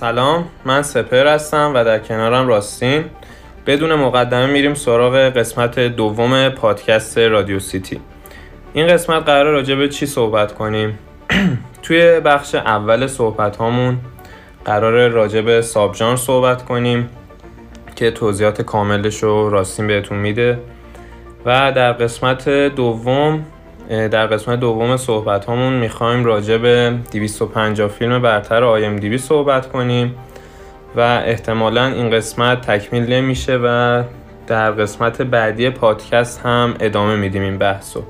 سلام من سپر هستم و در کنارم راستین. بدون مقدمه میریم سراغ قسمت دوم پادکست رادیو سیتی. این قسمت قرار راجع به چی صحبت کنیم؟ توی بخش اول صحبت هامون قرار راجع به سابجان صحبت کنیم که توضیحات کاملش رو راستین بهتون میده. و در قسمت دوم در قسمت دوم صحبت همون می‌خوایم راجع به 250 فیلم برتر آیم دیبی صحبت کنیم و احتمالا این قسمت تکمیل نمیشه و در قسمت بعدی پادکست هم ادامه میدیم این بحثو.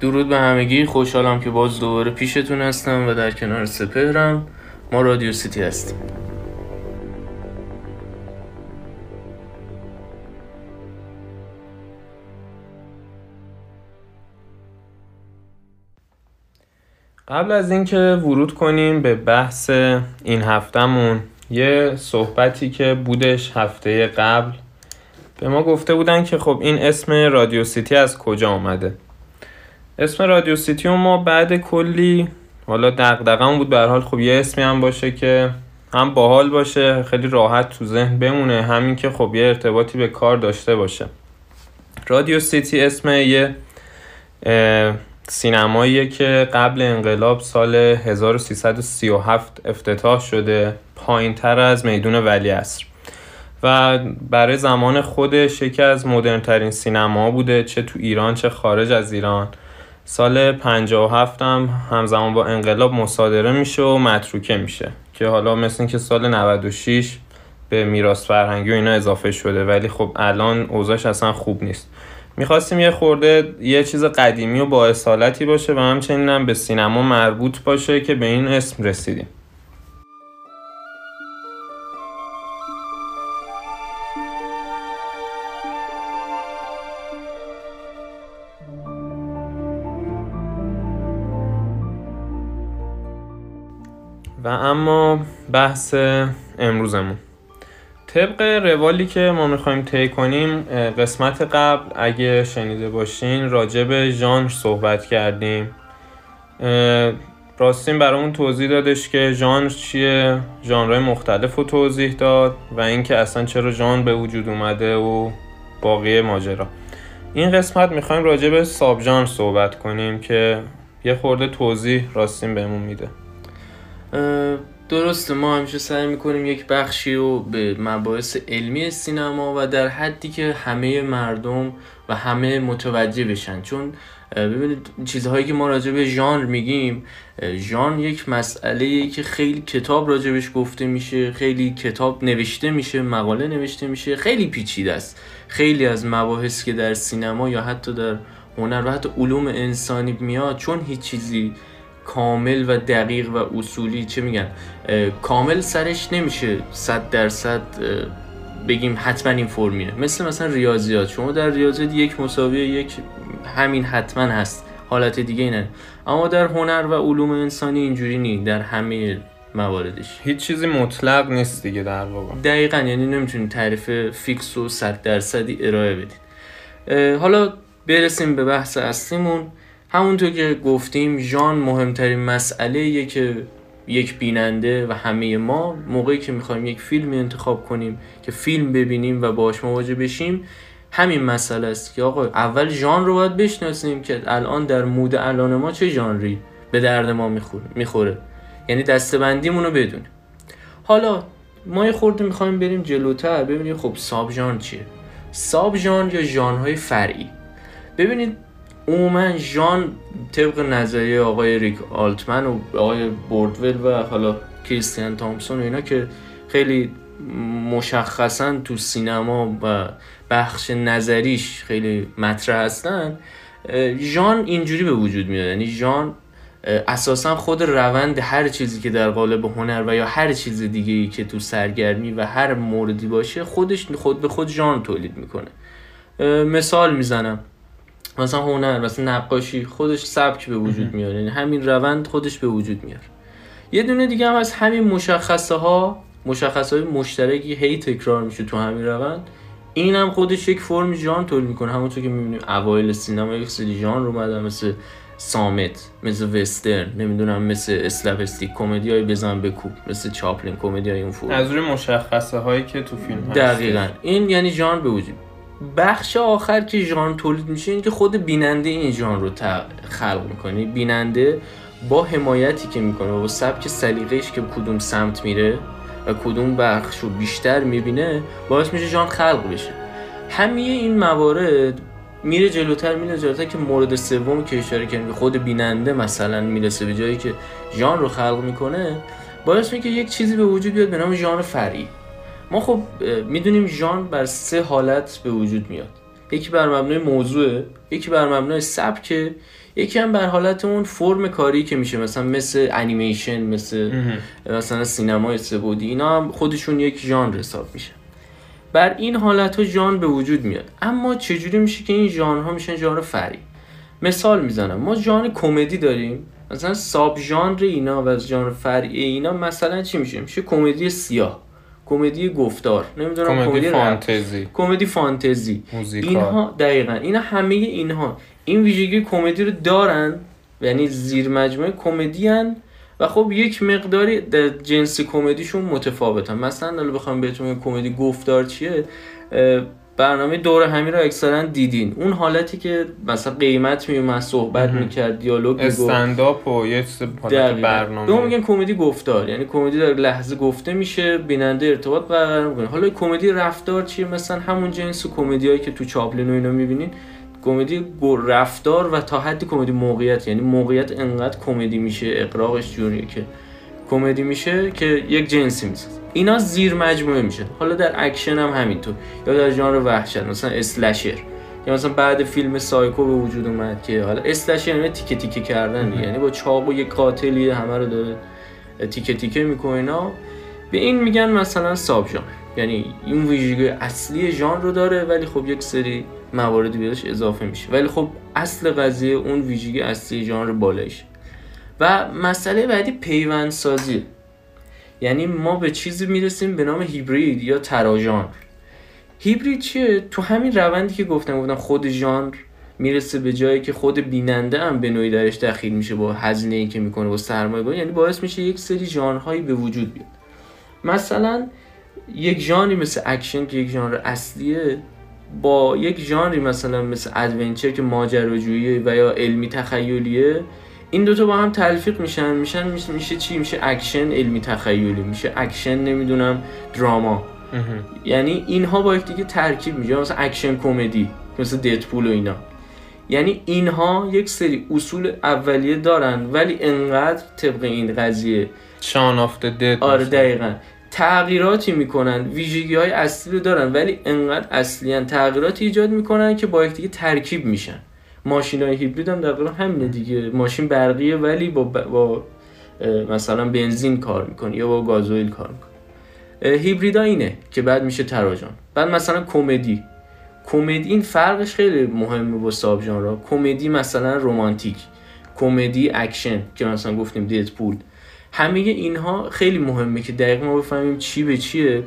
درود به همگی. خوشحالم که باز دوباره پیشتون هستم و در کنار سپهرم. ما رادیو سیتی هستیم. قبل از اینکه ورود کنیم به بحث این هفتهمون یه صحبتی که بودش هفته قبل به ما گفته بودن که خب این اسم رادیو سیتی از کجا آمده اسم رادیو سیتی ما بعد کلی حالا دقدقم بود به حال خب یه اسمی هم باشه که هم باحال باشه خیلی راحت تو ذهن بمونه همین که خب یه ارتباطی به کار داشته باشه. رادیو سیتی اسم یه سینماییه که قبل انقلاب سال 1337 افتتاح شده پایین تر از میدون ولی اصر و برای زمان خودش یکی از مدرنترین سینما بوده چه تو ایران چه خارج از ایران. سال 57 هم همزمان با انقلاب مصادره میشه و متروکه میشه که حالا مثل که سال 96 به میراث فرهنگی و اینا اضافه شده ولی خب الان اوضاعش اصلا خوب نیست. می‌خواستیم یه خورده یه چیز قدیمی و با اصالتی باشه و همچنین هم به سینما مربوط باشه که به این اسم رسیدیم. و اما بحث امروزمون. طبق روالی که ما می‌خوایم طی کنیم قسمت قبل اگه شنیده باشین راجع به ژانر صحبت کردیم. راستین برامون توضیح دادش که ژانر چیه ژانرهای مختلف رو توضیح داد و اینکه اصلا چرا ژانر به وجود اومده و باقی ماجرا. این قسمت می‌خوایم راجع به ساب ژانر صحبت کنیم که یه خورده توضیح راستین بهمون میده. درسته ما همیشه سعی می‌کنیم یک بخشی رو به مباحث علمی سینما و در حدی که همه مردم و همه متوجه بشن. چون ببینید چیزهایی که ما راجع به ژانر میگیم ژانر یک مسئله که خیلی کتاب راجبش گفته میشه خیلی کتاب نوشته میشه مقاله نوشته میشه خیلی پیچیده است. خیلی از مباحث که در سینما یا حتی در هنر و حتی علوم انسانی میاد چون هیچ چیزی کامل و دقیق و اصولی چه میگن؟ کامل سرش نمیشه صد درصد بگیم حتما این فرمیه. مثل مثلا ریاضیات. شما در ریاضیات یک مساوی یک همین حتما هست. حالت دیگه اینه اما در هنر و علوم انسانی اینجوری نی. در همه مواردش. هیچ چیزی مطلق نیست دیگه در واقع. دقیقا. یعنی نمی‌تونید تعریف فیکس و صد درصدی ارائه بدید. حالا برسیم به بحث اصلیمون. همونطور که گفتیم ژان مهمترین مسئله که یک بیننده و همه ما موقعی که می‌خوایم یک فیلم انتخاب کنیم که فیلم ببینیم و باش مواجه بشیم همین مسئله است که آقا اول ژان رو باید بشناسیم که الان در مود الان ما چه ژانری به درد ما می‌خوره می‌خوره. یعنی دستبندیمون رو بدونیم. حالا ما یه خورده می‌خوایم بریم جلوتر ببینیم خب ساب ژان چیه؟ ساب ژان یا ژانرهای فرعی. ببینید عموما ژان طبق نظریه آقای ریک آلتمن و آقای بوردول و حالا کریستیان تامسون و اینا که خیلی مشخصا تو سینما و بخش نظریش خیلی مطرح هستن ژان اینجوری به وجود میاد. یعنی ژان اساسا خود روند هر چیزی که در قالب هنر و یا هر چیز دیگه ای که تو سرگرمی و هر موردی باشه خودش خود به خود ژان تولید می‌کنه. مثال می‌زنم. مثلا هنر مثلا نقاشی خودش سبک به وجود میاره. یعنی همین روند خودش به وجود میاره. یه دونه دیگه هم از همین مشخصه ها مشخصه های مشترکی هی تکرار میشه تو همین روند. این هم خودش یک فرم ژان تولید می‌کنه. همونطور که می‌بینیم اوایل سینما یک سری ژان رو مثل سامت مثل وسترن نمی‌دونم مثل اسلپستیک کمدی های بزن بکوب مثل چاپلین کمدی های اون از روی مشخصه هایی که تو فیلم هست دقیقا. این یعنی ژان به وجود بخش آخر که ژان تولید میشه این که خود بیننده این ژان رو خلق می‌کنه. بیننده با حمایتی که می‌کنه و با سبک سلیقه‌اش که کدوم سمت میره و کدوم بخش رو بیشتر می‌بینه باعث میشه ژان خلق بشه. همه این موارد میره جلوتر میره جلوتر که مورد سوم که اشاره کردیم خود بیننده مثلا می‌رسه به جایی که ژان رو خلق می‌کنه باعث میشه یک چیزی به وجود بیاد به نام ژان فرعی. ما خب می‌دونیم ژان بر سه حالت به وجود میاد. یکی بر مبنای موضوع یکی بر مبنای سبک یکی هم بر حالت اون فرم کاری که میشه مثلا مثل انیمیشن مثل مثلا سینمای سبودی اینا هم خودشون یک ژانر حساب میشه. بر این حالت ها ژان به وجود میاد. اما چجوری میشه که این ژانر ها میشن ژانر فری؟ مثال می‌زنم. ما ژانر کمدی داریم. مثلا ساب ژانر اینا و ژانر فرعی اینا مثلا چی میشه؟ میشه کمدی سیاه. کمدی گفتار نمی‌دونم کمدی فانتزی. کمدی فانتزی. اینها دقیقا اینا همه اینها. این ویژگی کمدی رو دارن یعنی زیر مجموعه کمدی و خب یک مقداری در جنس کمدیشون متفاوتن. مثلا الان بخوام بهتون کمدی گفتار چیه؟ برنامه دور همی رو اکثرا دیدین. اون حالتی که مثلا قیمت میومد صحبت می‌کرد دیالوگ استنداپ و یه برنامه. دو میگن کمدی گفتار. یعنی کمدی در لحظه گفته میشه بیننده ارتباط برقرار می‌کنه. حالا کمدی رفتار چیه؟ مثلا همون جنس کمدیایی که تو چاپلین و اینا می‌بینین کمدی رفتار و تا حدی کمدی موقعیت. یعنی موقعیت انقدر کمدی میشه اغراقش جوریه که کمدی میشه که یک جنسی می‌سازه. اینا زیر مجموعه میشه. حالا در اکشن هم همینطور. یا در ژانر وحشت مثلا اسلشر. یا مثلا بعد فیلم سایکو به وجود اومد که حالا اسلشر یعنی تیکه تیکه کردن یعنی با چاقو یک قاتلی همه رو داره تیکه تیکه می‌کنه اینا. به این میگن مثلا ساب ژانر یعنی این ویژگی اصلی ژانر رو داره ولی خب یک سری مواردی بهش اضافه میشه. ولی خب اصل قضیه اون ویژگی اصلی ژانر بالایش و مسئله بعدی پیوندسازی. یعنی ما به چیزی می‌رسیم به نام هیبرید یا تراژانر هیبرید چیه؟ تو همین روندی که گفتم گفتم خود ژانر می‌رسه به جایی که خود بیننده هم به نوعی درش دخیل میشه با هزینه ای که می‌کنه با سرمایه یعنی باعث میشه یک سری ژانرهایی به وجود بیاد. مثلا یک ژانری مثل اکشن که یک ژانر اصلیه با یک ژانری مثلا مثل adventure که ماجراجویی و یا علمی تخیلیه این دوتا با هم تلفیق میشن میشن میشه, چی؟ میشه اکشن علمی تخیلی میشه اکشن نمی‌دونم دراما. یعنی اینها با دیگه ترکیب میشه مثلا اکشن کمدی مثل Deadpool و اینا. یعنی اینها یک سری اصول اولیه دارن ولی انقدر طبق این قضیه. Shaun of the Dead آره دقیقا. تغییراتی می‌کنن ویژگی های اصلی رو دارن ولی انقدر اصلی تغییراتی ایجاد می‌کنن که با دیگه ترکیب میشن. ماشین های هیبرید هم دقیقا همینه دیگه. ماشین برقیه ولی با, با مثلا بنزین کار می‌کنه یا با گازوئیل کار می‌کنه. هیبریدا اینه که بعد میشه تراژانر بعد مثلا کمدی. کمدی این فرقش خیلی مهمه با sub ژانر کمدی مثلا رمانتیک. کمدی اکشن که مثلا گفتیم Deadpool همه اینها خیلی مهمه که دقیق ما بفهمیم چی به چیه.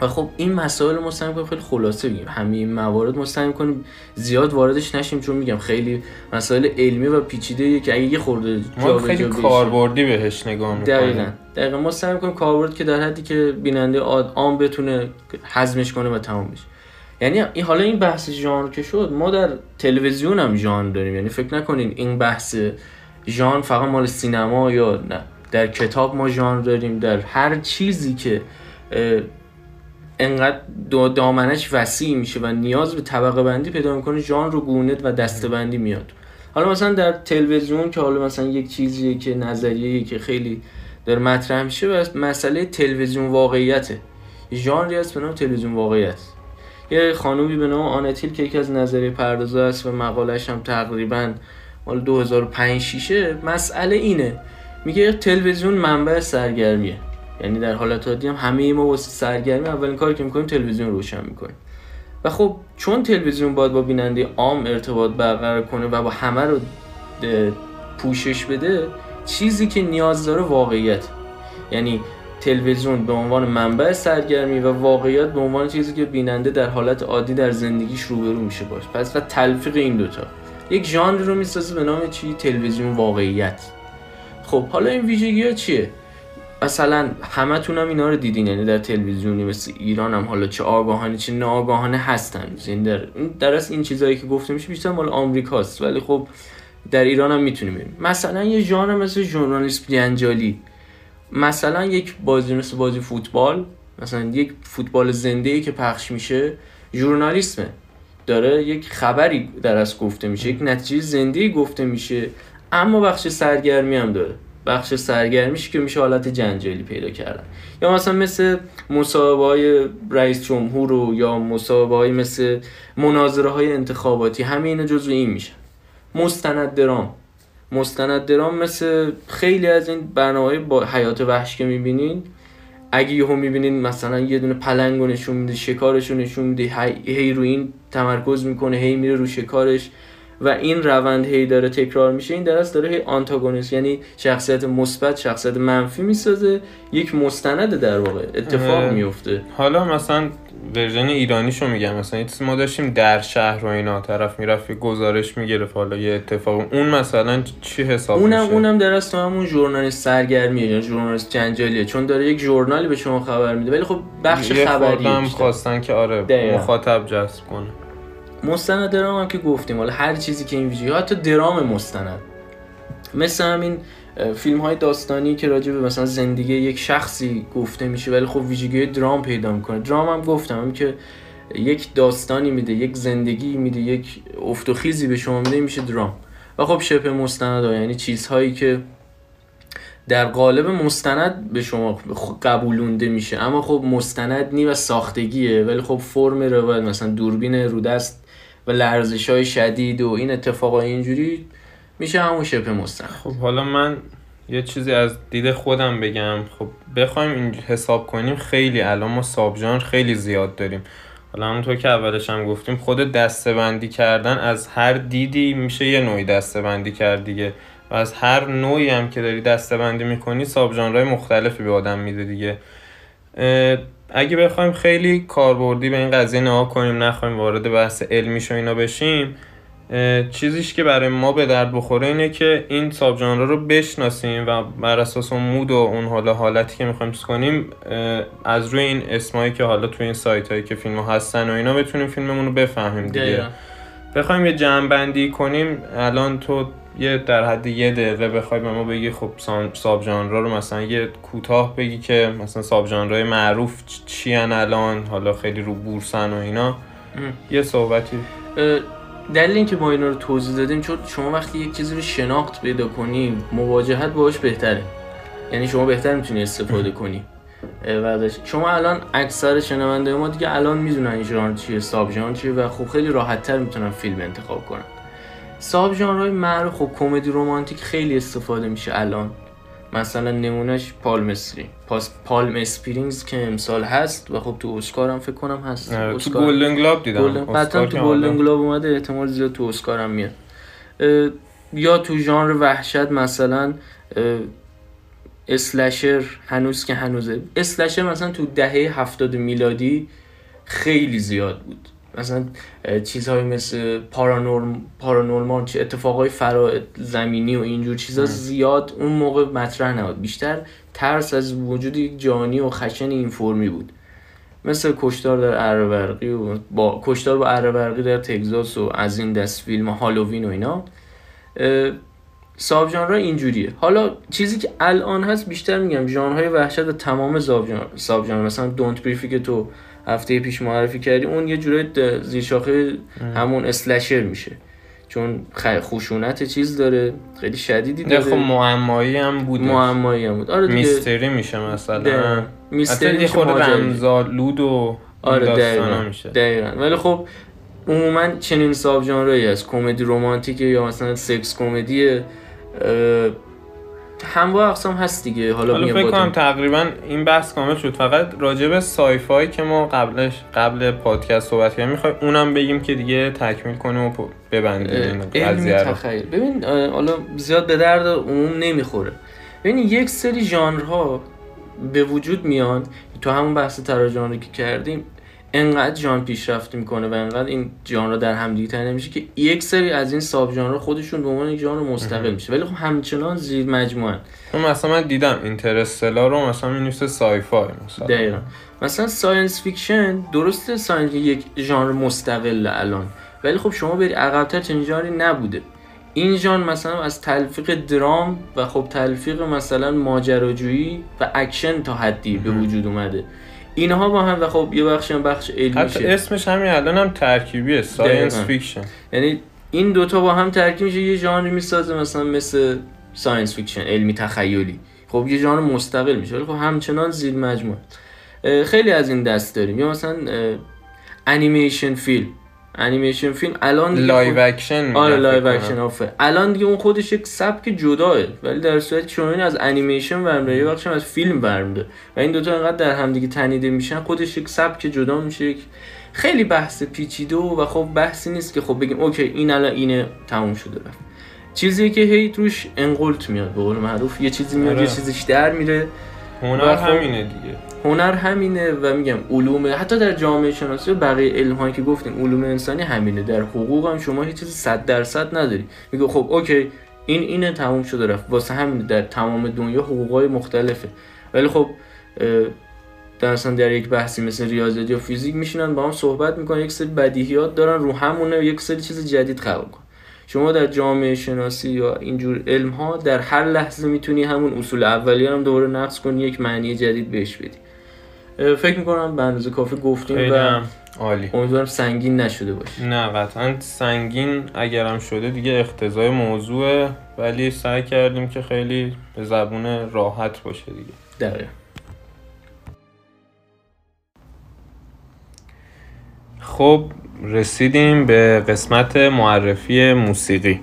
و خب این مسائل ما سعی کنیم خیلی خلاصه بگیم. همه این موارد سعی کنیم. زیاد واردش نشیم چون میگم خیلی مسائل علمی و پیچیده که اگه یه خورده ما خیلی کاربردی بهش نگاه می‌کنیم. دقیقاً. دقیقاً. ما سعی کنیم کاربرد که در حدی که بیننده عام بتونه هضمش کنه و تمام بشه. یعنی این حالا این بحث ژانر که شد ما در تلویزیون هم ژانر داریم. یعنی فکر نکنین این بحث ژانر فقط مال سینما یا نه. در کتاب ما ژانر داریم. در هر چیزی که انقدر دامنش وسیع میشه و نیاز به طبقه بندی پیدا می‌کنه ژانر رو گونت و دسته بندی میاد. حالا مثلا در تلویزیون که حالا مثلا یک چیزیه که نظریه که خیلی در مطرح میشه و مسئله تلویزیون واقعیته. ژانری هست به نام تلویزیون واقعیت. یه خانومی به نام آنتیل که یکی از نظریه پردازه است و مقالش هم تقریبا مال 2005 6 مسئله اینه. میگه تلویزیون منبع سرگرمیه. یعنی در حالت عادی هم همه ما واسه سرگرمی اولین کاری که می‌کنیم تلویزیون روشن می‌کنیم. و خب چون تلویزیون باید با بیننده عام ارتباط برقرار کنه و با همه رو پوشش بده چیزی که نیاز داره واقعیت. یعنی تلویزیون به عنوان منبع سرگرمی و واقعیت به عنوان چیزی که بیننده در حالت عادی در زندگیش روبرو میشه باش. پس و تلفیق این دوتا یک ژانر رو می‌سازه به نام چی؟ تلویزیون واقعیت. خب حالا این ویژگی ها چیه؟ مثلا همتون هم اینا رو دیدین یعنی در تلویزیونی مثل ایران هم حالا چه آگاهانه چه ناآگاهانه هستن. یعنی در در این چیزایی که گفته میشه بیشتر مال آمریکاست. ولی خب در ایران هم می‌تونیم ببینیم مثلا یه ژانر مثل ژورنالیسم جنجالی مثلا یک بازی مثل بازی فوتبال مثلا یک فوتبال زنده ای که پخش میشه ژورنالیسمه. داره یک خبری در از گفته میشه یک نتیجه زنده گفته میشه اما بخش سرگرمی هم داره. بخش سرگرمیش که میشه حالت جنجالی پیدا کردن. یا مثلا مثل مصاحبه های رئیس جمهور و یا مصاحبه های مثل مناظره های انتخاباتی همه اینا جزو این میشه مستند درام. مستند درام مثل خیلی از این برنامه با حیات وحش که می‌بینین. اگه یهو می‌بینین مثلا یه دونه پلنگ نشون میده شکارش نشون میده هی رو این تمرکز می‌کنه هی میره رو شکارش. و این روند هی داره تکرار میشه این درست داره هی آنتاگونیست یعنی شخصیت مثبت شخصیت منفی می‌سازه یک مستند در واقع اتفاق میفته حالا مثلا ورژن ایرانیشو میگم مثلا چیزی ما داشتیم در شهر و اینا طرف می‌رفت گزارش می‌گرفت حالا یه اتفاق. اون مثلا چی حساب اونم میشه؟ اونم در تو همون ژورنالیست سرگرمیه یا ژورنالیست جنجالیه چون داره یک ژورنالی به شما خبر میده. ولی خب بخش خبری خواستن که آره دقیقا. مخاطب جذب کنه. مستند درام هم که گفتیم. حالا هر چیزی که این ویژگی حتی درام مستند. مثل همین فیلم های داستانی که راجع به مثلا زندگی یک شخصی گفته میشه ولی خب ویژگی درام پیدا می‌کنه. درام هم گفتم هم که یک داستانی میده یک زندگی میده یک افت و خیزی به شما میده میشه درام. و خب شبه مستند ها یعنی چیزهایی که در قالب مستند به شما قبولونده میشه. اما خب مستند نی و ساختگیه ولی خب فرم روایت مثلا دوربین رودست و لرزش های شدید و این اتفاقای اینجوری میشه همون شبه مستند. خب حالا من یه چیزی از دید خودم بگم. خب بخوایم این حساب کنیم خیلی الان ما سابجان خیلی زیاد داریم. حالا همونطور که اولش هم گفتیم خود دسته بندی کردن از هر دیدی میشه یه نوعی دسته بندی کرد دیگه. و از هر نوعی هم که داری دسته بندی می‌کنی ساب مختلفی به آدم میده دیگه. اگه بخوایم خیلی کاربردی به این قضیه نها کنیم نخوایم وارد بحث علمیش و اینا بشیم چیزیش که برای ما به درد بخوره اینه که این ساب رو بشناسیم و بر اساس اون مود و اون حالا حالتی که می‌خوایم کنیم از روی این اسمایی که حالا تو این سایت هایی که فیلم هستن و اینا بتونیم فیلممون رو بفهمیم دیگه. بخوایم یه جمع بندی کنیم الان تو یه در حد یه دقیقه بخوای به ما بگی خب ساب ژانر رو مثلا یه کوتاه بگی که مثلا ساب ژانرهای معروف چی الان؟ حالا خیلی رو بورسن و اینا. یه صحبتی. دلیل اینکه ما اینا رو توضیح دادیم چون شما وقتی یک چیزی رو شناخت پیدا کنیم مواجهت باهاش بهتره. یعنی شما بهتر می‌تونی استفاده کنی. شما الان اکثر شنونده ما دیگه الان می‌دونن این ژانر چیه ساب ژانر چیه و خب خیلی راحت تر می‌تونن فیلم انتخاب کنن. sub ژانرهای معروف خب کمدی رومانتیک خیلی استفاده میشه الان. مثلا نمونهش Palm Spring پاس Palm Springs که امسال هست و خب تو اسکار هم فکر کنم هست. آره، تو Golden Globe دیدم. گلدن... تو گلدن گلاب اومده احتمال زیاد تو اسکار هم میاد. یا تو ژانر وحشت مثلا slasher هنوز که هنوزه. slasher مثلا تو دهه هفتاد میلادی خیلی زیاد بود. مثلا چیزهای مثل پارانورم پارانورمال چه اتفاقای فرا زمینی و اینجور چیزا زیاد اون موقع مطرح نبود. بیشتر ترس از وجود یک جانی و خشن این فرمی بود. مثل کشتار در اره و با کشتار با اره در تگزاس و از این دست فیلم هالووین و اینا. ساب ژانر اینجوریه. حالا چیزی که الان هست بیشتر میگم ژانرهای وحشت و تمام ساب ژانر مثلا دونت بریفی که تو هفته پیش معرفی کردی اون یه جورای زیر شاخه همون اسلشر میشه. چون خشونت چیز داره خیلی شدیدی داره. خب معمایی هم بود معمایی هم بود. آره میستری میشه مثلا. میستری خود رمزالود و آره دقیقا. میشه. دقیقا. ولی خب عموما چنین ساب ژانرایی هست. کمدی رمانتیک یا مثلا سکس کمدی اه، همواه اقسام هست دیگه. حالا, حالا فکر کنم تقریبا این بحث کامل شد. فقط راجع به سایفای که ما قبلش قبل پادکست صحبت کردیم می‌خوایم اونم بگیم که دیگه تکمیل کنیم و ببندیم این علم قضیه رو. تخیل. ببین حالا زیاد به درد عموم نمی‌خوره. ببین یک سری ژانرها به وجود میان. تو همون بحث تراژانری که کردیم انقدر ژانر پیشرفت می‌کنه و انقدر این ژانر در هم دیگه تنیده میشه که یک سری از این ساب ژانر خودشون به عنوان یک مستقل میشه. ولی خب همچنان زیر مجموعه مثلا من دیدم Interstellar رو مثلا می نویسه sci-fi مثلا. دقیقا. مثلا science fiction درسته science یک ژانر مستقل الان. ولی خب شما بری عقبتر چنین ژانری نبوده. این ژانر مثلا از تلفیق درام و خب تلفیق مثلا ماجراجویی و اکشن تا حدی به وجود اومده. اینها با هم و خب یه بخشی هم بخش حتی علمیشه اسمش همین الان هم ترکیبیه science. fiction یعنی این دوتا با هم ترکیب میشه یه ژانری می‌سازه مثلا مثل science fiction علمی تخیلی. خب یه ژانر مستقل میشه ولی خب همچنان زیر مجموعه. خیلی از این دست داریم. یا مثلا انیمیشن فیلم انیمیشن فیلم. الان live action آره live. action آفه. الان دیگه اون خودش یک سبک جداه ولی در صورتی که این از انیمیشن برمیده یه هم از فیلم برمیده و این دوتا انقدر در هم دیگه تنیده میشن خودش یک سبک جدا میشه یک خیلی بحث پیچیده و و خب بحثی نیست که خب بگیم اوکی این الان اینه تموم شده. رفت چیزی که هی توش انقلت میاد به قول معروف. یه چیزی میاد آره. یه چیزیش در میره. هنر خب- همینه دیگه. هنر همینه و میگم علوم حتی در جامعه شناسی و بقیه علم هایی که گفتیم علوم انسانی همینه. در حقوق هم شما هیچ چیزی 100 درصد نداری. میگه خب اوکی این اینه تموم شده رفت. واسه همین در تمام دنیا حقوقای مختلفه. ولی خب در مثلا در یک بحثی مثل ریاضیات یا فیزیک میشینن با هم صحبت می‌کنن. یک سری بدیهیات دارن رو همونه یک سری چیز جدید خلق کن شما در جامعه شناسی یا اینجور علم ها در هر لحظه می‌تونی همون اصول اولیه رو هم دوباره نقص کنی یک معنی جدید بهش بدی. فکر می‌کنم به اندازه کافی گفتیم و عالی. امیدوارم سنگین نشده باشه نه قطعا سنگین اگرم شده دیگه اختزای موضوعه ولی سعی کردیم که خیلی به زبون راحت باشه دیگه. دقیقا. خب رسیدیم به قسمت معرفی موسیقی.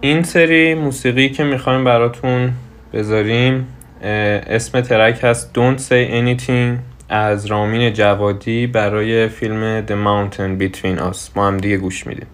این سری موسیقی که می‌خوایم براتون بذاریم اسم ترک هست Don't Say Anything از رامین جوادی برای فیلم The Mountain Between Us. ما هم دیگه گوش میدیم.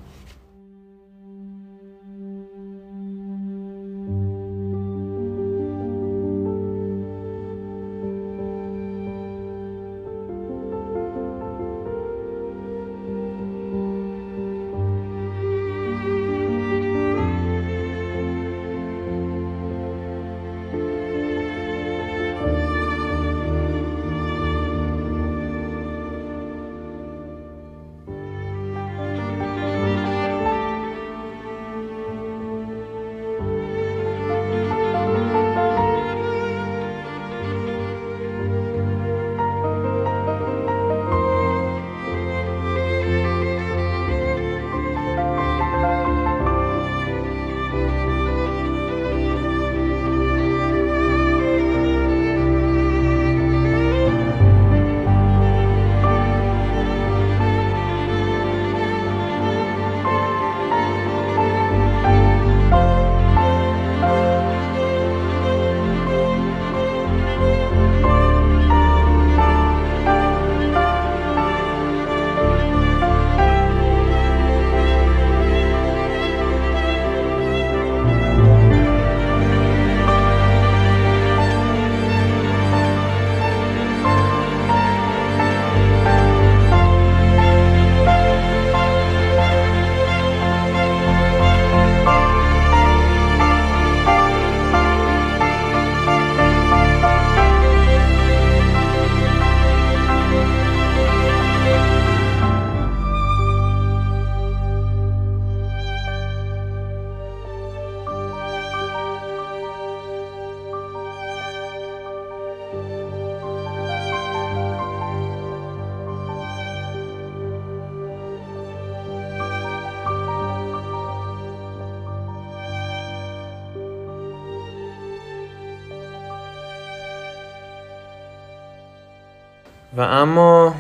و اما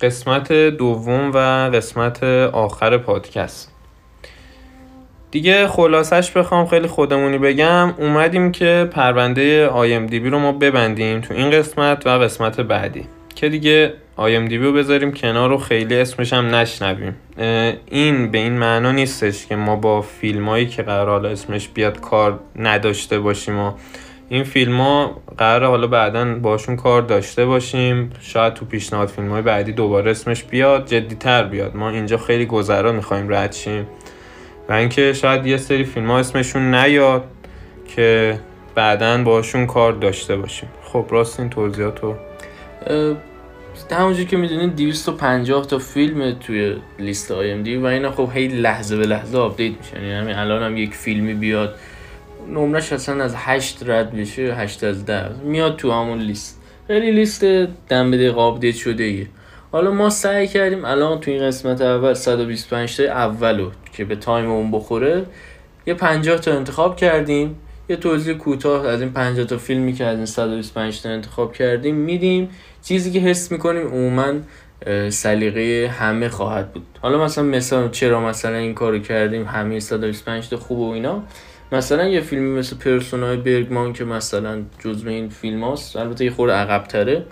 قسمت دوم و قسمت آخر پادکست. دیگه خلاصش بخوام خیلی خودمونی بگم اومدیم که پرونده آیم دی بی رو ما ببندیم تو این قسمت و قسمت بعدی. که دیگه آیم دی بی رو بذاریم کنار و خیلی اسمش هم نشنویم. این به این معنا نیستش که ما با فیلم هایی که قرار اسمش بیاد کار نداشته باشیم و این فیلم ها قرار حالا بعدا باشون کار داشته باشیم. شاید تو پیشنهاد فیلم های بعدی دوباره اسمش بیاد جدیتر بیاد. ما اینجا خیلی گذرا می‌خوایم رد شیم. و اینکه شاید یه سری فیلم ها اسمشون نیاد که بعدا باشون کار داشته باشیم. خب راست این توضیحات رو که می‌دونید 250 تا فیلم توی لیست دی و اینا خب هی لحظه به لحظه update میشن. یعنی الان هم یک فیلمی بیاد. نمرش اصلا از 8 رد بشه 8 از 10 میاد تو همون لیست. خیلی لیست دم به update شده ایه حالا ما سعی کردیم الان تو این قسمت اول 125 تا اولو که به تایم اون بخوره یه 50 تا انتخاب کردیم. یه توضیح کوتاه از این 50 تا فیلمی که از این 125 تا انتخاب کردیم میدیم. چیزی که حس می‌کنیم عموما سلیقه همه خواهد بود. حالا مثلا مثلا چرا مثلا این کارو کردیم همه 125 تا خوب و اینا. مثلا یه فیلمی مثل پرسونای برگمان که مثلا جزو این فیلم هاست البته یه خورده عقب تره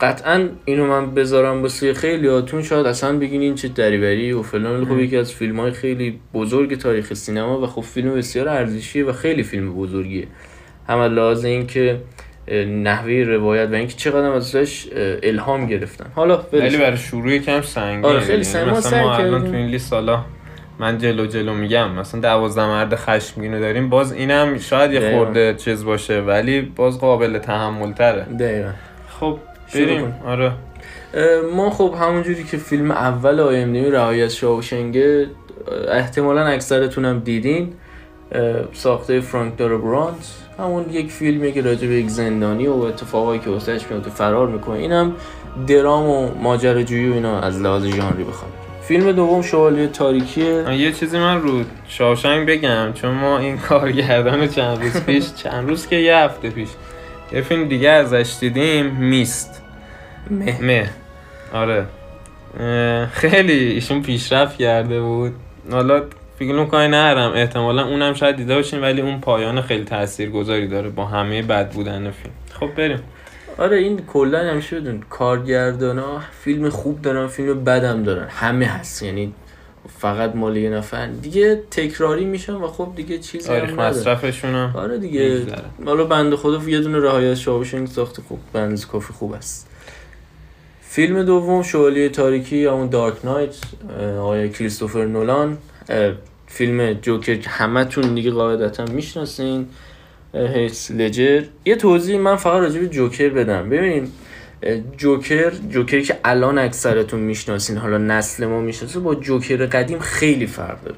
قطعا اینو من بذارم واسه خیلی هاتون شاید اصلا بگین این چه دریوری و فلان. خب یکی از فیلم های خیلی بزرگ تاریخ سینما و خب فیلم بسیار ارزشیه و خیلی فیلم بزرگیه. هم لحاظ اینکه نحوه روایت و اینکه چقدر ازش الهام گرفتن. حالا ولی برای شروع کم سنگین آره خیلی سنگین مثلا ما الان تو این لیست حالا من جلو جلو میگم مثلا دوازده مرد خشمگین داریم باز اینم شاید یه خورده چیز باشه ولی باز قابل تحمل تره دقیقا. خب بریم. آره. ما خب همونجوری که فیلم اول آیم نیمی رهایت شاوشنگه احتمالا اکثرتونم دیدین ساخته فرانک داربرانت همون یک فیلمی که راجع به یک زندانی و اتفاقایی که واسش میفته فرار می‌کنه. اینم درام و ماجراجویی و اینا از لحاظ ژانری بخوام. فیلم دوم شوالیه تاریکیه. یه چیزی من رو شاوشنگ بگم چون ما این کارگردان چند روز پیش چند روز که یه هفته پیش یه فیلم دیگه ازش دیدیم میست. مه, مه. آره. خیلی ایشون پیشرفت کرده بود. حالا فکر می‌کنی نرم احتمالا اونم شاید دیده باشین ولی اون پایان خیلی تاثیرگذاری داره با همه بد بودن فیلم. خب بریم. آره این کلا همیشه بدون کارگردان ها فیلم خوب دارن فیلم بدم دارن همه هست. یعنی فقط مال یه نفر. دیگه تکراری میشن و خب دیگه چیزی تاریخ مصرفشون آره دیگه حالا بنده خدا یه دونه رهایت شاوشنگ ساخته خوب بند کافی خوب است. فیلم دوم شوالیه تاریکی یا اون دارک نایت آقای کریستوفر نولان. فیلم جوکر که همتون دیگه قاعدتا می‌شناسین. هیس لجر یه توضیح من فقط راجع به جوکر بدم. ببینیم جوکر جوکری که الان اکثرتون می‌شناسین حالا نسل ما می‌شناسه با جوکر قدیم خیلی فرق داره.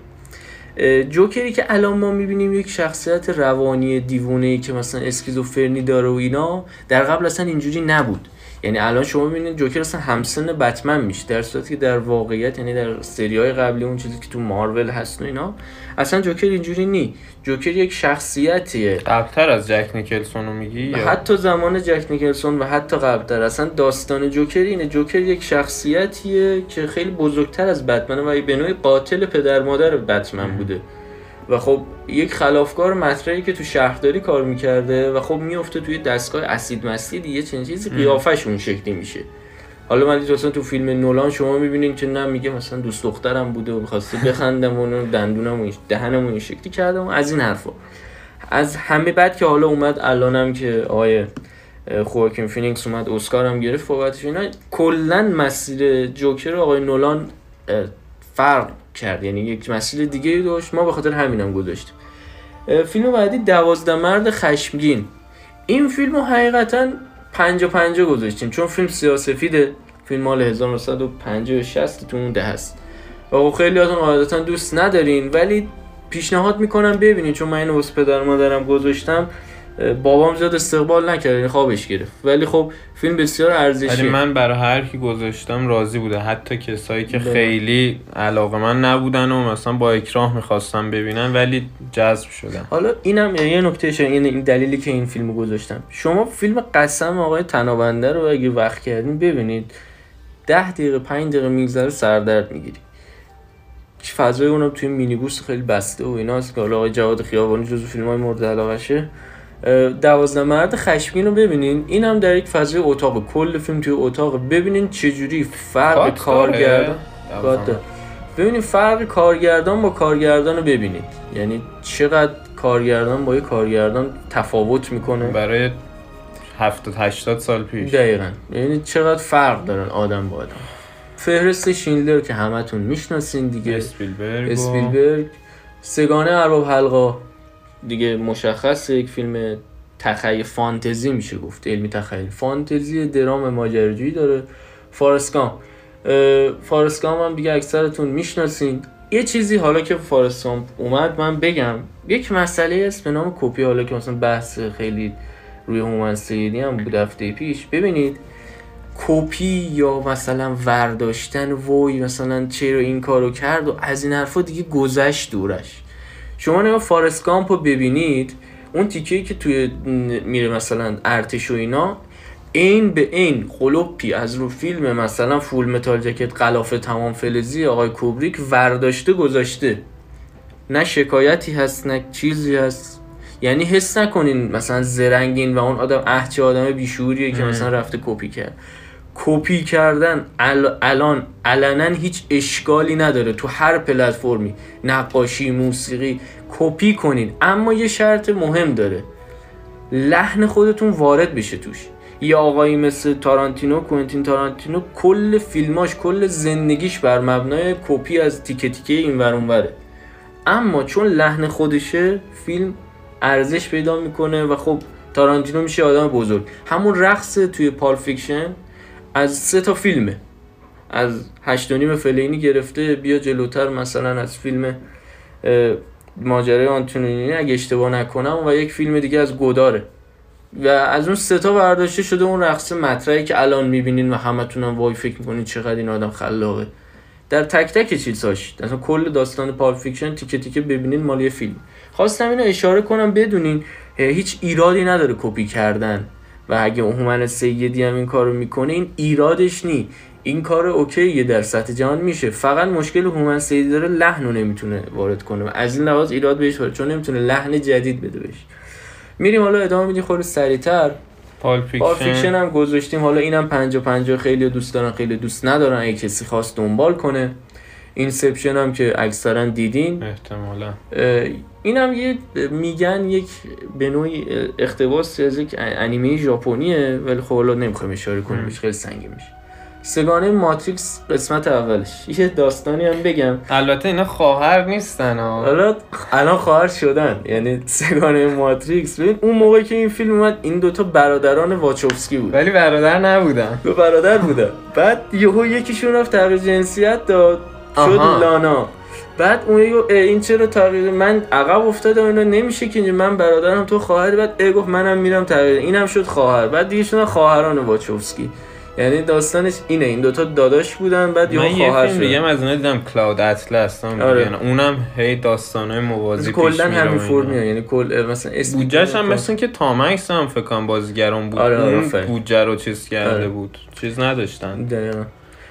جوکری که الان ما می‌بینیم یک شخصیت روانی دیوونه ای که مثلا اسکیزوفرنی داره و اینا در قبل اصلا اینجوری نبود. یعنی الان شما می‌بینید جوکر اصلا همسن بتمن میشه در صورتی که در واقعیت یعنی در سری های قبلی اون چیزی که تو مارول هست و اینا اصلا جوکر اینجوری نی. جوکر یک شخصیتیه. قبلتر از جک نیکلسون رو میگی؟ حتی زمان جک نیکلسون و حتی قبلتر. اصلا داستان جوکر اینه. جوکر یک شخصیتیه که خیلی بزرگتر از بتمن و به نوعی قاتل پدر مادر بتمن بوده. و خب یک خلافکار مطرحی که تو شهرداری کار می‌کرده و خب میفته توی دستگاه اسید مستی دیگه چنین چیزی قیافش اون شکلی میشه. حالا من مثلا تو فیلم نولان شما می‌بینین که نه میگه مثلا دوست دخترم بوده و می‌خواسته بخندم و دندونم و دهنم این شکلی کردم و از این حرفا. از همه بعد که حالا اومد الانم که آقای خواکین فینیکس اومد اسکار هم گرفت بابتش اینا کلا مسیر جوکر آقای نولان فرق کرد. یعنی یک مسئله دیگه داشت. ما به خاطر همینم گذاشتیم. فیلم بعدی دوازده مرد خشمگین. این فیلم رو حقیقتا پنجا پنجا گذاشتیم. چون فیلم سیاسفیده فیلم مال 1950 60 تو اون ده هست. و خیلی ازون قاعدتا دوست ندارین. ولی پیشنهاد می‌کنم ببینین. چون من اینو واسه پدر مادرم گذاشتم. بابام زیاد استقبال نکرد یعنی خوابش گرفت. ولی خب فیلم بسیار ارزشی ولی من برای هر کی گذاشتم راضی بوده. حتی کسایی که خیلی علاقه من نبودن و مثلا با اکراه می‌خواستم ببینن ولی جذب شدن. حالا اینم یه نکته شد این دلیلی که این فیلمو گذاشتم. شما فیلم قسم آقای تنابنده رو اگه وقت کردین ببینید. ده دقیقه پنج دقیقه میگذره سردرد می‌گیری. فضای اونم توی مینیبوس خیلی بسته و ایناست که حالا آقای جواد خیابانی جزو فیلم های مورد علاقشه دوازده مرد خشمگین رو ببینین. این هم در یک فضای اتاق. کل فیلم توی اتاق. ببینین چجوری فرق کارگردان ببینید فرق کارگردان با کارگردان رو ببینید یعنی چقدر کارگردان با یه کارگردان تفاوت می‌کنه. برای 70 80 سال پیش. دقیقا. یعنی چقدر فرق دارن آدم با آدم. فهرست شینلر که همتون می‌شناسین دیگه. اسپیلبرگ اسپیلبرگ سه‌گانه ارباب حلقا. دیگه مشخص یک فیلم تخیل فانتزی میشه گفت علمی تخیل فانتزی درام ماجراجویی داره. Forrest Gump Forrest Gump هم دیگه اکثرتون می‌شناسین یه چیزی حالا که Forrest Gump اومد من بگم. یک مسئله است به نام کپی حالا که مثلا بحث خیلی روی هومن سیدی هم بود هفته پیش. ببینید کپی یا مثلا ورداشتن وای مثلا چرا این کارو کرد و از این حرفا دیگه گذشت دورش. شما نگاه Forrest Gump رو ببینید اون تیکه که توی میره مثلا ارتش و اینا عین به عین کپی از رو فیلم مثلا Full Metal Jacket غلاف تمام فلزی آقای کوبریک ورداشته گذاشته. نه شکایتی هست نه چیزی هست. یعنی حس نکنین مثلا زرنگین و اون آدم احچه آدم بیشعوریه که مثلا رفته کپی کرد. کپی کردن الان علنا هیچ اشکالی نداره تو هر پلتفرمی. نقاشی موسیقی کپی کنین. اما یه شرط مهم داره. لحن خودتون وارد بشه توش. یه آقایی مثل تارانتینو کوینتین تارانتینو کل فیلماش کل زندگیش بر مبنای کپی از تیکه تیکه اینور اونوره اما چون لحن خودشه فیلم ارزش پیدا می‌کنه و خب تارانتینو میشه آدم بزرگ. همون رقص توی Pulp Fiction از سه تا فیلمه. از هشت و نیم فلینی گرفته بیا جلوتر مثلا از فیلم ماجرای آنتونیونی اگه اشتباه نکنم و یک فیلم دیگه از گوداره. و از اون سه تا برداشته شده اون رقص مطرحی که الان می‌بینین و همتونم وای فکر می‌کنین چقدر این آدم خلاقه. در تک تک چیزاش اصلا کل داستان Pulp Fiction تیکه تیکه ببینین مال یه فیلمه. خواستم اینو اشاره کنم بدونین هیچ ایرادی نداره کپی کردن. و اگه هومن سیدی هم این کارو می‌کنه این ایرادش نی. این کار OK یه در سطح جهان میشه. فقط مشکل هومن سیدی داره لحن رو نمی‌تونه وارد کنه. از این لحاظ ایراد بهش وارد چون نمی‌تونه لحن جدید بده بهش. میریم حالا ادامه میدیم خود سریعتر. Pulp Fiction. Fiction هم گذاشتیم. حالا اینم 50 50 خیلی دوست دارن خیلی دوست ندارن. اگه کسی خواست دنبال کنه. Inception هم که اکثرا دیدین. احتمالا. اینم یه میگن یک به نوعی اقتباس از یک انیمه ژاپنیه ولی خب حالا نمی‌خوایم اشاره کنیم خیلی سنگین میشه. سگانه ماتریکس قسمت اولش. یه داستانی هم بگم. البته اینا خواهر نیستن حالا الان خواهر شدن. یعنی سگانه ماتریکس. ببین اون موقعی که این فیلم اومد این دوتا برادران واچوفسکی بود. ولی برادر نبودن. دو برادر بودن. بعد یهو یکیشون رفت تغییر جنسیت داد. شد لانا. بعد اون این چرا تغییر من عقب افتادم اینا نمیشه که من برادرم تو خواهر. بعد ای گفت منم میرم تغییر. اینم شد خواهر. بعد دیگه شدن خواهران واچوفسکی. یعنی داستانش اینه. این دوتا داداش بودن بعد یه خواهر شد دیگه از اونها دیدم کلاود اطلس آره. اونم هی داستانای موازی پیش کلا همین فرمیه. یعنی کل مثلا اسم بودجهش هم مثل که تامکس هم فکر کنم بازیگران بود. آره اون بودجه رو چیز کرده آره. بود. چیز نداشتن. دقیقاً.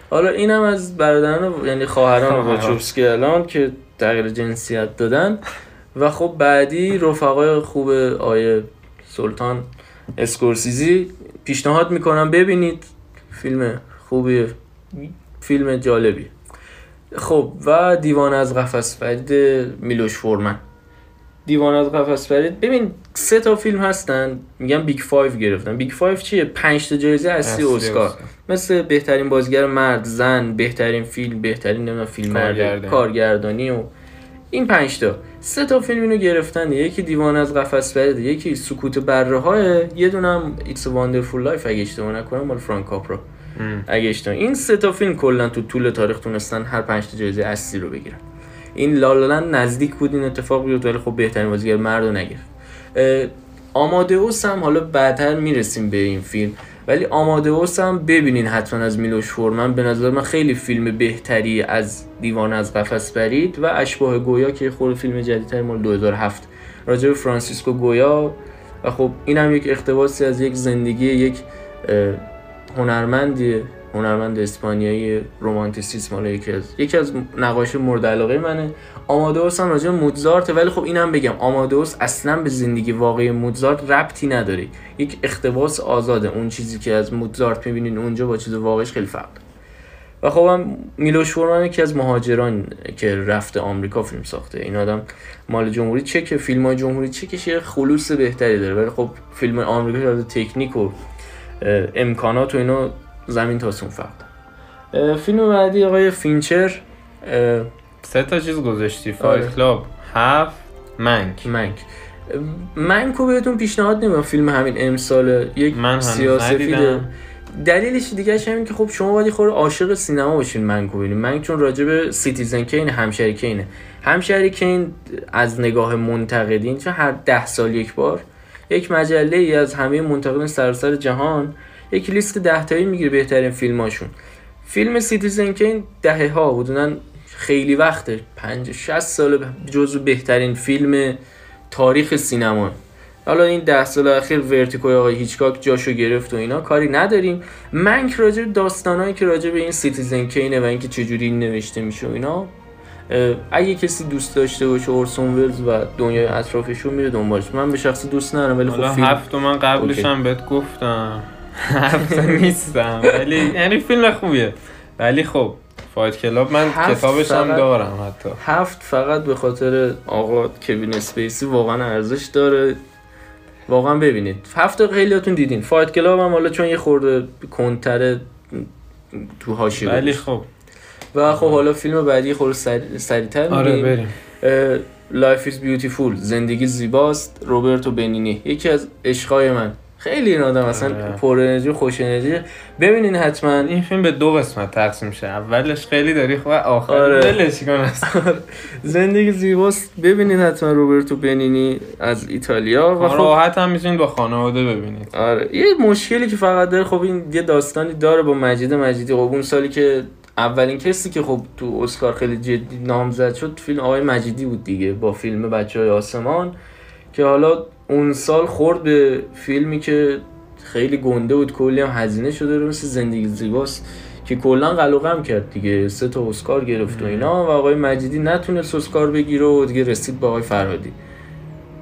حالا اینم از برادران یعنی خواهران واچوفسکی الان که تغییر جنسیت دادن. و خب بعدی رفقای خوب آقای سلطان اسکورسیزی پیشنهاد می‌کنم ببینید فیلم خوبیه فیلم جالبی. خب و دیوانه از قفس پرید میلوش فورمن دیوانه از قفس پرید ببین سه تا فیلم هستن میگم Big Five گرفتن. Big Five چیه؟ پنج تا جایزه اصلی اسکار. مثل بهترین بازیگر مرد زن بهترین فیلم بهترین نمی‌دونم فیلم مرد کارگردانی. و این پنج تا. سه تا فیلم اینو گرفتن. یکی دیوانه از قفس پرید یکی سکوت بره‌ها یه دونه‌م It's Wonderful Life اگه اشتباه نکنم مال فرانک کاپرا. اگه اشتباه این سه تا فیلم کلا تو طول تاریخ تونستن هر پنج تا جایزه اصلی رو بگیرن. این La La Land نزدیک بود این اتفاق بیفت ولی خب بهترین بازیگر مرد رو نگرفت اوس هم حالا بعدتر می‌رسیم به این فیلم. ولی اوس هم ببینین حتما از میلوش فورمن. به نظر من خیلی فیلم بهتری از دیوان از قفس برید و اشباه گویا که خود فیلم جدیدتر مال 2007 راجع به فرانسیسکو گویا و خب این هم یک اقتباسی از یک زندگی یک هنرمندیه هنرمند اسپانیایی رومانتیسیسم حالا یکی از یکی از نقاش مورد علاقه منه. آمادوس هم راجع موزارت ولی خب اینم بگم آمادوس اصلا به زندگی واقعی موزارت ربطی نداره. یک اقتباس آزاده اون چیزی که از موزارت می‌بینین اونجا با چیز واقعیش خیلی فرق و خب هم میلوش فورمن یکی از مهاجران که رفته آمریکا فیلم ساخته. این آدم مال جمهوری چک فیلم های جمهوری چکش یه خلوص بهتری داره. ولی خب فیلم آمریکا تکنیک و امکانات و اینا زمین تا آسمون فرق فیلم بعدی آقای فینچر سه تا چیز گذاشتی Fight آره. Club هفت Mank. Mank. Mank و بهتون پیشنهاد نمیدم فیلم همین امسال یک من سیاه سفیده ندیدم. دلیلش دیگه همین که خب شما باید خوره عاشق سینما باشین Mank و ببینید Mank چون راجع به Citizen Kane همشهری کینه. همشهری کین از نگاه منتقدین چون هر ده سال یک بار. یک مجله ای از همه منتقدین سراسر جهان یک لیست ده تایی می‌گیره بهترین فیلماشون. فیلم Citizen Kane دهه ها حدودا خیلی وقته. 50 60 سال جزو بهترین فیلم تاریخ سینما. حالا این ده سال اخیر Vertigo ی آقای هیچکاک جاشو گرفت و اینا کاری نداریم. Mank راجع به داستانایی که راجع به این Citizen Kane ه و اینکه چجوری این نوشته میشه و اینا اگه کسی دوست داشته باشه اورسون ولز و دنیای اطرافشون میره دنبالش. من به شخصی دوست ندارم ولی خب فیلم هفت من قبلش. هم بهت گفتم. هفت نیستم. ولی یعنی فیلم خوبیه. ولی خب Fight Club من کتابش هم دارم حتی. هفت فقط به خاطر آقا کوین اسپیسی واقعا ارزش داره. واقعا ببینید. هفت خیلیاتون دیدین. Fight Club هم حالا چون یه خورده کنتره تو حاشیه ولی. خب. و خب حالا فیلم بعدی خورده سری... سریعتر آره می‌ریم. بریم. Life Is Beautiful زندگی زیباست. روبرتو بنینی. یکی از عشقای من. خیلی این آدم اصلا آره. پر انرژی خوش انرژی. ببینین حتما این فیلم به دو قسمت تقسیم شه اولش خیلی داری خب آخر آره. زندگی زیباست. ببینین حتما روبرتو بنینی از ایتالیا و خب راحت هم می‌تونید با خانواده ببینید. آره. یه مشکلی که فقط داره خب این یه داستانی داره با مجید مجیدی. خب اون سالی که اولین کسی که خب تو اسکار خیلی جدی نامزد شد فیلم آقای مجیدی بود دیگه با فیلم بچه های آسمان که حالا اون سال خورد به فیلمی که خیلی گنده بود کلی هم هزینه شده رو مثل زندگی زیباست که کلا قلقم کرد دیگه. سه تا اسکار گرفت و اینا. و آقای مجیدی نتونست اسکار بگیره و دیگه رسید به آقای فرهادی.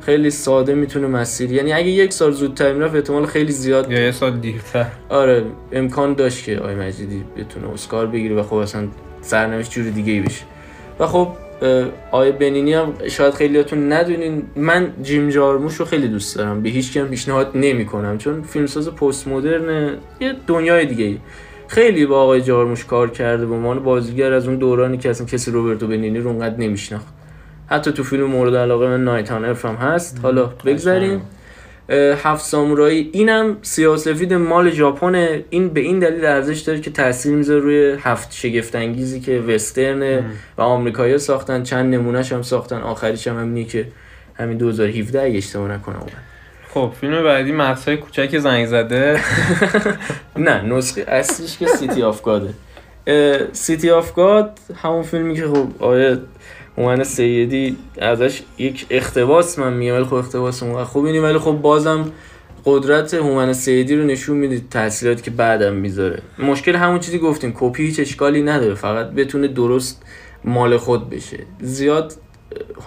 خیلی ساده می‌تونه مسیر یعنی اگه یک سال زودتر می‌رفت احتمال خیلی زیاد یا یه سال دیرتر. آره امکان داشت که آقای مجیدی بتونه اسکار بگیره و خب اصلا سرنوشت جور دیگه ای بشه. و خب آقای بنینی هم شاید خیلیاتون ندونین. من جیم جارموش رو خیلی دوست دارم. به هیچ کم پیشنهاد نمی کنم چون فیلمساز پست مدرن یه دنیای دیگه ای خیلی با آقای جارموش کار کرده. به عنوان بازیگر از اون دورانی که اصلا کسی روبرتو بنینی رو اونقدر نمیشناخت. حتی تو فیلم مورد علاقه من نایت هم هست. حالا بگذریم اه، هفت سامورایی. اینم سیاسفید مال ژاپنه. این به این دلیل ارزش داره که تاثیر می‌ذاره روی هفت شگفت انگیزی که وسترن و آمریکایی ساختن. چند نمونهش هم ساختن. آخریش هم همینی که همین 2017 اگه اشتباه نکنم. خب فیلم بعدی مغزای کوچک زنگ زده. نه نسخه اصلیش که City of God ه City of God همون فیلمی که خب آقای هومن سیدی ازش یک اقتباس من میگم ولی خب اقتباس اون خوب اینی ولی خب بازم قدرت هومن سیدی رو نشون میده تاثیراتی که بعدم می‌ذاره. مشکل همون چیزی گفتیم کپی هیچ اشکالی نداره فقط بتونه درست مال خود بشه. زیاد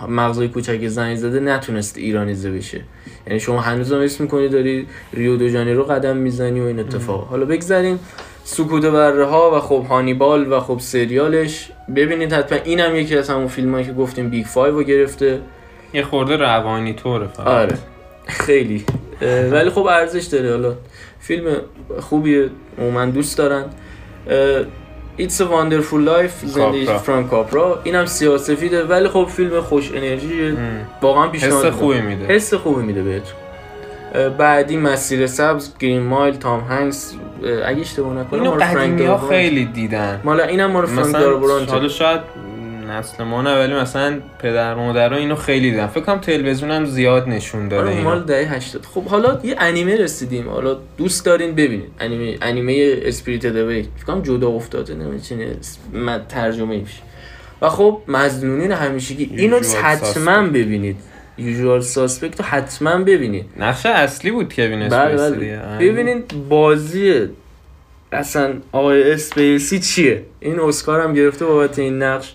مغزای کوچک زنگ زده نتونست ایرانیزه بشه. یعنی شما هنوز هم اسم می‌کنی داری ریو دو ژانیرو قدم می‌زنی و این اتفاق. حالا بگذریم. سکوت بره ها و خب هانیبال و خب سریالش. ببینید حتما اینم یکی از همون فیلم که گفتیم Big Five رو گرفته. یه خورده روانی طوره فقط. آره. خیلی. ولی خب ارزش داره. حالا فیلم خوبیه. من دوست دارن. It's a Wonderful Life زندگی. فرانک کاپرا اینم سیاسفیده ولی خب فیلم خوش انرژیه. واقعا پیشنهاد حس. خوبی میده. حس خوبی میده بهتون. بعدی مسیر سبز گرین مایل تام هنگس اگه اشتباه نکنم اینو قدیمی ها. خیلی دیدن. مالا اینم مال فرانک مثلا دارابرانت حالا شاید نسل ما نه ولی مثلا پدر مادر اینو خیلی دیدن. فکر کنم تلویزیون هم زیاد نشون داده آره اینو. مال دهه 80 خب حالا یه انیمه رسیدیم. حالا دوست دارین ببینید انیمه انیمه اسپریت دوی فکر کنم جدا افتاده نمی‌دونم ترجمه میشه و خب مظنونین همیشگی. اینو حتما ببینید. Usual Suspect رو حتما ببینید. نقش اصلی بود کوین بله اسپیسی بله. آره. ببینید بازی اصلا آقای اسپیسی چیه؟ این اسکار هم گرفته بابت این نقش.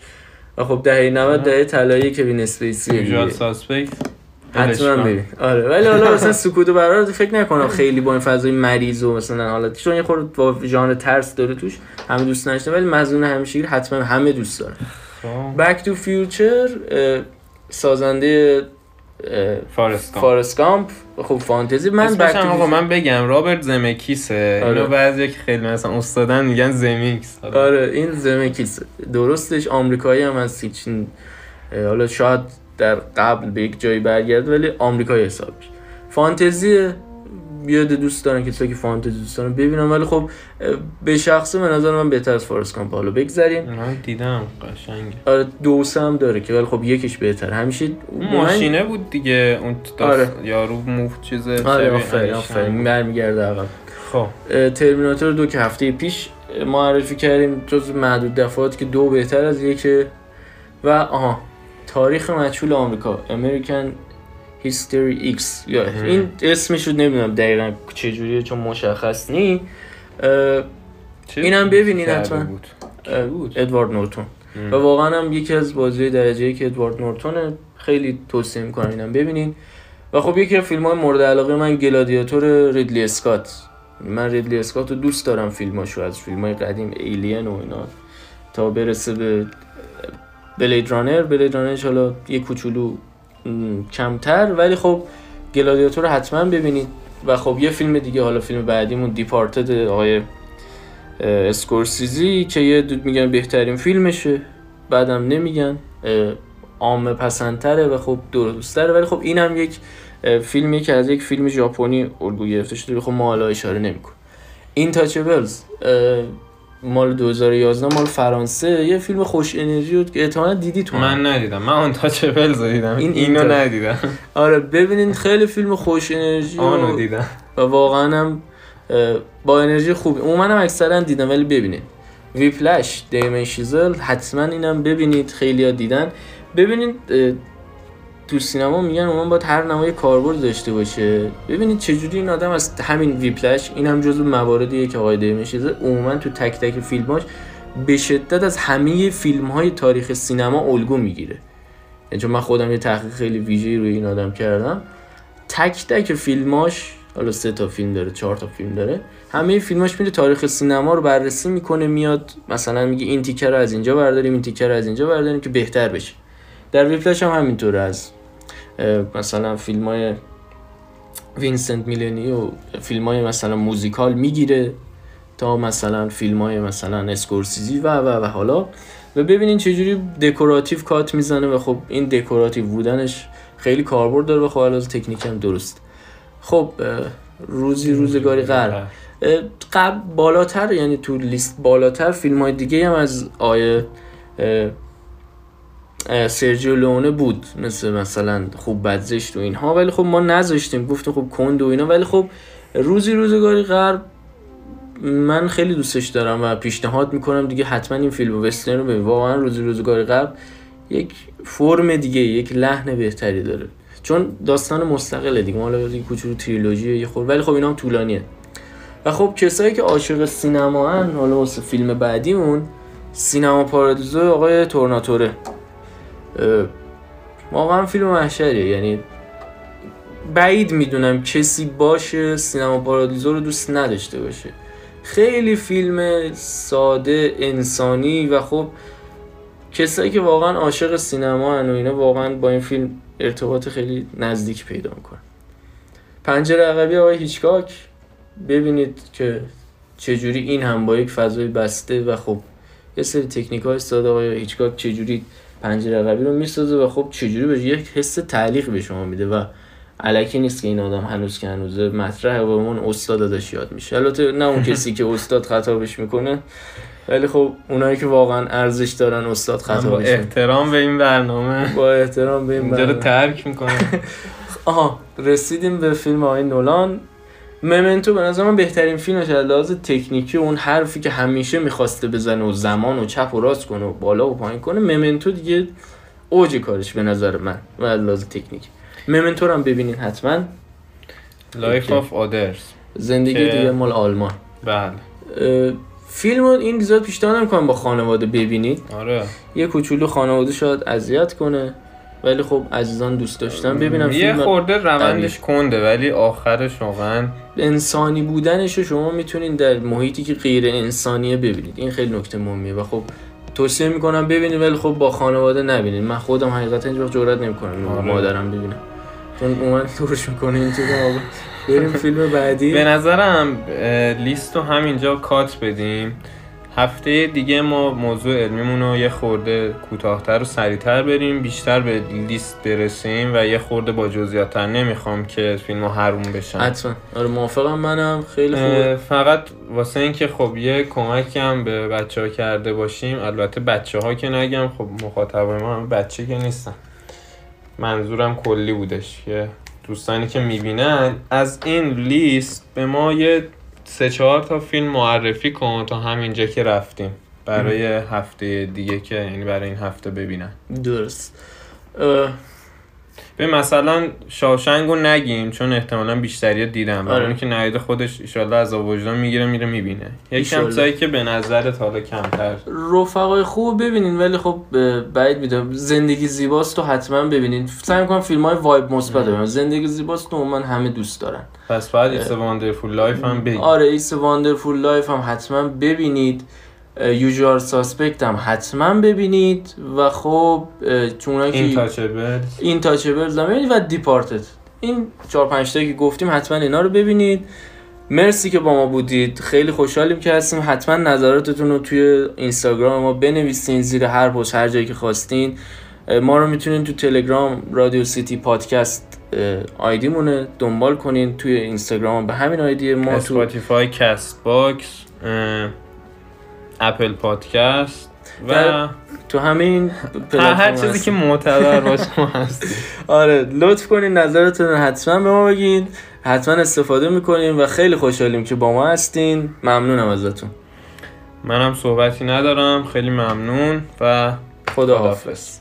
و خب دهه 90 دهه طلایی کوین اسپیسی Usual Suspect حتما ببین. آره ولی حالا مثلا سکوت بره‌ها رو فکر نکنم خیلی با این فضای مریض و مثلا حالا چون یه خورده با ژانر ترس داره توش همه دوست نشته ولی مزون همیشگی حتما همه دوست دارن بک تو فیوچر سازنده فارست گامپ خب فانتزی من بک آقا من بگم رابرت زمکیسه. آره. اینو بعضی که خیلی مثلا استادن میگن زمیکس آره. این زمکیس درستش آمریکایی هم از هیچین اه، حالا شاید در قبل به یک جایی برگرد ولی آمریکایی حساب میشه. فانتزی بیاد دوست دارن کسایی که فانتزی دوست دارن ببینم ولی خب به شخصه به نظر من بهتر از فارست کامپ حالا بگذریم. من دیدم قشنگه. آره دو هم داره که ولی خب یکیش بهتر. همیشه اون من- ماشینه بود دیگه اون آره. یارو موف چیز آره آفرین. آفرین. برمیگرده عقب. خب. ترمیناتور دو که هفته پیش معرفی کردیم جز معدود دفعات که دو بهتر از یکه. و آها تاریخ مجهول آمریکا. امریکن History X. این اسمش رو نمی‌دونم دقیقا چجوریه چون مشخص نی. اینم ببینین حتما. بود؟ بود؟ ادوارد نورتون. و واقعا هم یکی از بازی درجه یک ادوارد نورتونه خیلی توصیه می‌کنم اینم ببینین. و خب یکی از فیلم های مورد علاقه من گلادیاتور ریدلی اسکات. من ریدلی اسکات رو دوست دارم فیلماشو از فیلم های قدیم Alien و اینا. تا برسه به بلید رانر بلید رانرش حالا یه کوچولو کمتر ولی خب گلادیاتور رو حتما ببینید. و خب یه فیلم دیگه حالا فیلم بعدیمون دیپارتد آقای اسکورسیزی که یه دود میگن بهترین فیلمشه. بعدم نمیگن. اه، عامه پسندتره و خب درستره ولی خب اینم یک اه، فیلمی که از یک فیلم ژاپنی الگو گرفته شده. خب ما حالا اشاره نمیکن این تاچبلز مال 2011 مال فرانسه یه فیلم خوش انرژی بود که احتمالاً دیدی تو. من ندیدم. من اون تاچبلز رو دیدم این اینو. ندیدم. آره ببینین خیلی فیلم خوش انرژی آنو و, دیدم. و واقعا هم با انرژی خوبی. اون منم اکثرا دیدم ولی ببینید ویپلش دیمن شیزل حتما اینم ببینید. خیلی ها دیدن ببینید تو سینما میگن اون باید هر نمای کاربرد داشته باشه. ببینید چجوری این آدم از همین ویپلش این هم جزو مواردیه که آقای شیزل عموما تو تک تک فیلماش به شدت از همه فیلم های تاریخ سینما الگو می‌گیره. یعنی چون من خودم یه تحقیق خیلی ویژه‌ای روی این آدم کردم. تک تک فیلماش حالا سه تا فیلم داره چهار تا فیلم داره همه فیلماش میره تاریخ سینما رو بررسی می‌کنه میاد مثلا میگه این تیکه رو از اینجا برداریم این تیکه رو از اینجا برداریم که بهتر بشه. در Whiplash هم همینطوره از مثلا فیلم های وینسنت مینلی و فیلم های مثلا موزیکال می‌گیره تا مثلا فیلم های مثلا اسکورسیزی و و و حالا. و ببینین چجوری دکوراتیو کات می‌زنه و خب این دکوراتیو بودنش خیلی کاربرد داره و خب علاوه تکنیک هم درست. خب روزی روزگاری غرب. اه، قبل بالاتر یعنی تو لیست بالاتر فیلم های دیگه هم از آیه سرجیو لونه بود مثل مثلا خوب بدزشت و اینها. ولی خب ما نذاشتیم گفتیم خب کند و اینا. ولی خب روزی روزگاری غرب من خیلی دوستش دارم و پیشنهاد می‌کنم دیگه حتما این فیلم وسترن رو ببین واقعا روزی روزگاری غرب یک فرم دیگه یک لحن بهتری داره. چون داستان مستقله دیگه. مال یه کوچولو تریلوژیه یه خور ولی خب اینا هم طولانیه. و خب کسایی که عاشق سینما هن حالا واسه فیلم بعدیمون سینما پارادیزو آقای تورناتوره. واقعا فیلم محشریه. یعنی بعید می‌دونم کسی باشه سینما پارادیزو رو دوست نداشته باشه. خیلی فیلم ساده انسانی و خب کسایی که واقعا عاشق سینما هن و اینا واقعا با این فیلم ارتباط خیلی نزدیک پیدا می‌کنن. پنجره عقبی آقای هیچکاک ببینید که چجوری این هم با یک فضای بسته و خب یه سری تکنیک های ساده آقای هیچکاک چجوری پنجره عقبی رو می‌سازه و خب چجوری به یک حس تعلیق به شما میده و علکی نیست که این آدم هنوز که هنوزه مطرحه و اون استاد ازش یاد میشه. البته نه اون کسی که استاد خطابش می‌کنه ولی خب اونایی که واقعا ارزش دارن استاد با خطابش می‌کنه احترام به این برنامه. با احترام به این برنامه. ترک می‌کنم. آها رسیدیم به فیلم آقای نولان. ممنتو به نظر من بهترین فیلمش از لحاظ تکنیکی اون حرفی که همیشه می‌خواسته بزنه و زمان و چپ و راست کنه و بالا و پایین کنه ممنتو دیگه اوج کارش به نظر من و از لحاظ تکنیک Memento رو هم ببینین حتما. Life. of Others زندگی دیگه مال آلمان. بله. فیلم این زیاد پیشنهاد نمی‌کنم با خانواده ببینید. آره. یه کوچولو خانواده شاید اذیت کنه. ولی خب عزیزان دوست داشتن ببینم یه فیلم خورده روندش کنده ولی آخرش واقعا انسانی بودنش رو شما می‌تونین در محیطی که غیر انسانیه ببینید. این خیلی نکته مهمیه و خب توصیه می‌کنم ببینید ولی خب با خانواده نبینید. من خودم حقیقتا هیچ وقت جرئت نمی‌کنم آره. مادرم ببینم. چون اومد دورش می‌کنه این چیزا. آقا بریم فیلم بعدی. به نظرم اه، لیست رو همینجا کات بدیم. هفته دیگه ما موضوع علمیمون رو یه خورده کوتاهتر و سریعتر بریم بیشتر به لیست برسیم و یه خورده با جزئیات‌تر نمی‌خوام که فیلم ها حروم بشن. حتما. آره موافقم منم. خیلی خوبه. فقط واسه اینکه خب یه کمکی هم به بچه ها کرده باشیم البته بچه ها که نگم خب مخاطبای ما هم بچه که نیستن. منظورم کلی بودش. که دوستانی که می‌بینن از این لیست به ما یه سه چهار تا فیلم معرفی کن تا همینجا که رفتیم. برای هفته دیگه که یعنی برای این هفته ببینن. درست. به مثلا شاوشنگ رو نگیم چون احتمالا بیشتری دیدم. آره. اونی که نهیده خودش ایشالله از وجدان می‌گیره میره می‌بینه. ایشالله. چیزایی که به نظرت حالا کمتر. رفقای خوب ببینین ولی خب بعید می‌دونم زندگی زیباست رو حتما ببینین. سعی می‌کنم فیلم های vibe مثبت ببینم. زندگی زیباست رو من همه دوست دارن. پس بعد It's Wonderful Life هم بگی آره It's Wonderful Life هم حتما ببینید. Usual Suspect هم حتما ببینید و خب چون اونایی این که Touchable Intouchables هم ببینید و Departed این چهار پنج تایی که گفتیم حتما اینا رو ببینید. مرسی که با ما بودید. خیلی خوشحالیم که هستیم. حتما نظراتتون رو توی اینستاگرام ما بنویسین زیر هر پست هر جایی که خواستین. ما رو می‌تونین تو تلگرام رادیو سیتی پادکست آیدی مونه دنبال کنین توی اینستاگرام به همین آیدی ما تو Spotify Castbox Apple Podcast و تو همین هر, چیزی. که معتبر باشه ما هستیم آره لطف کنین نظرتون رو حتما به ما بگین. حتما استفاده می‌کنیم و خیلی خوشحالیم که با ما هستین. ممنونم ازتون. منم صحبتی ندارم. خیلی ممنون و خدا خداحافظ. حافظ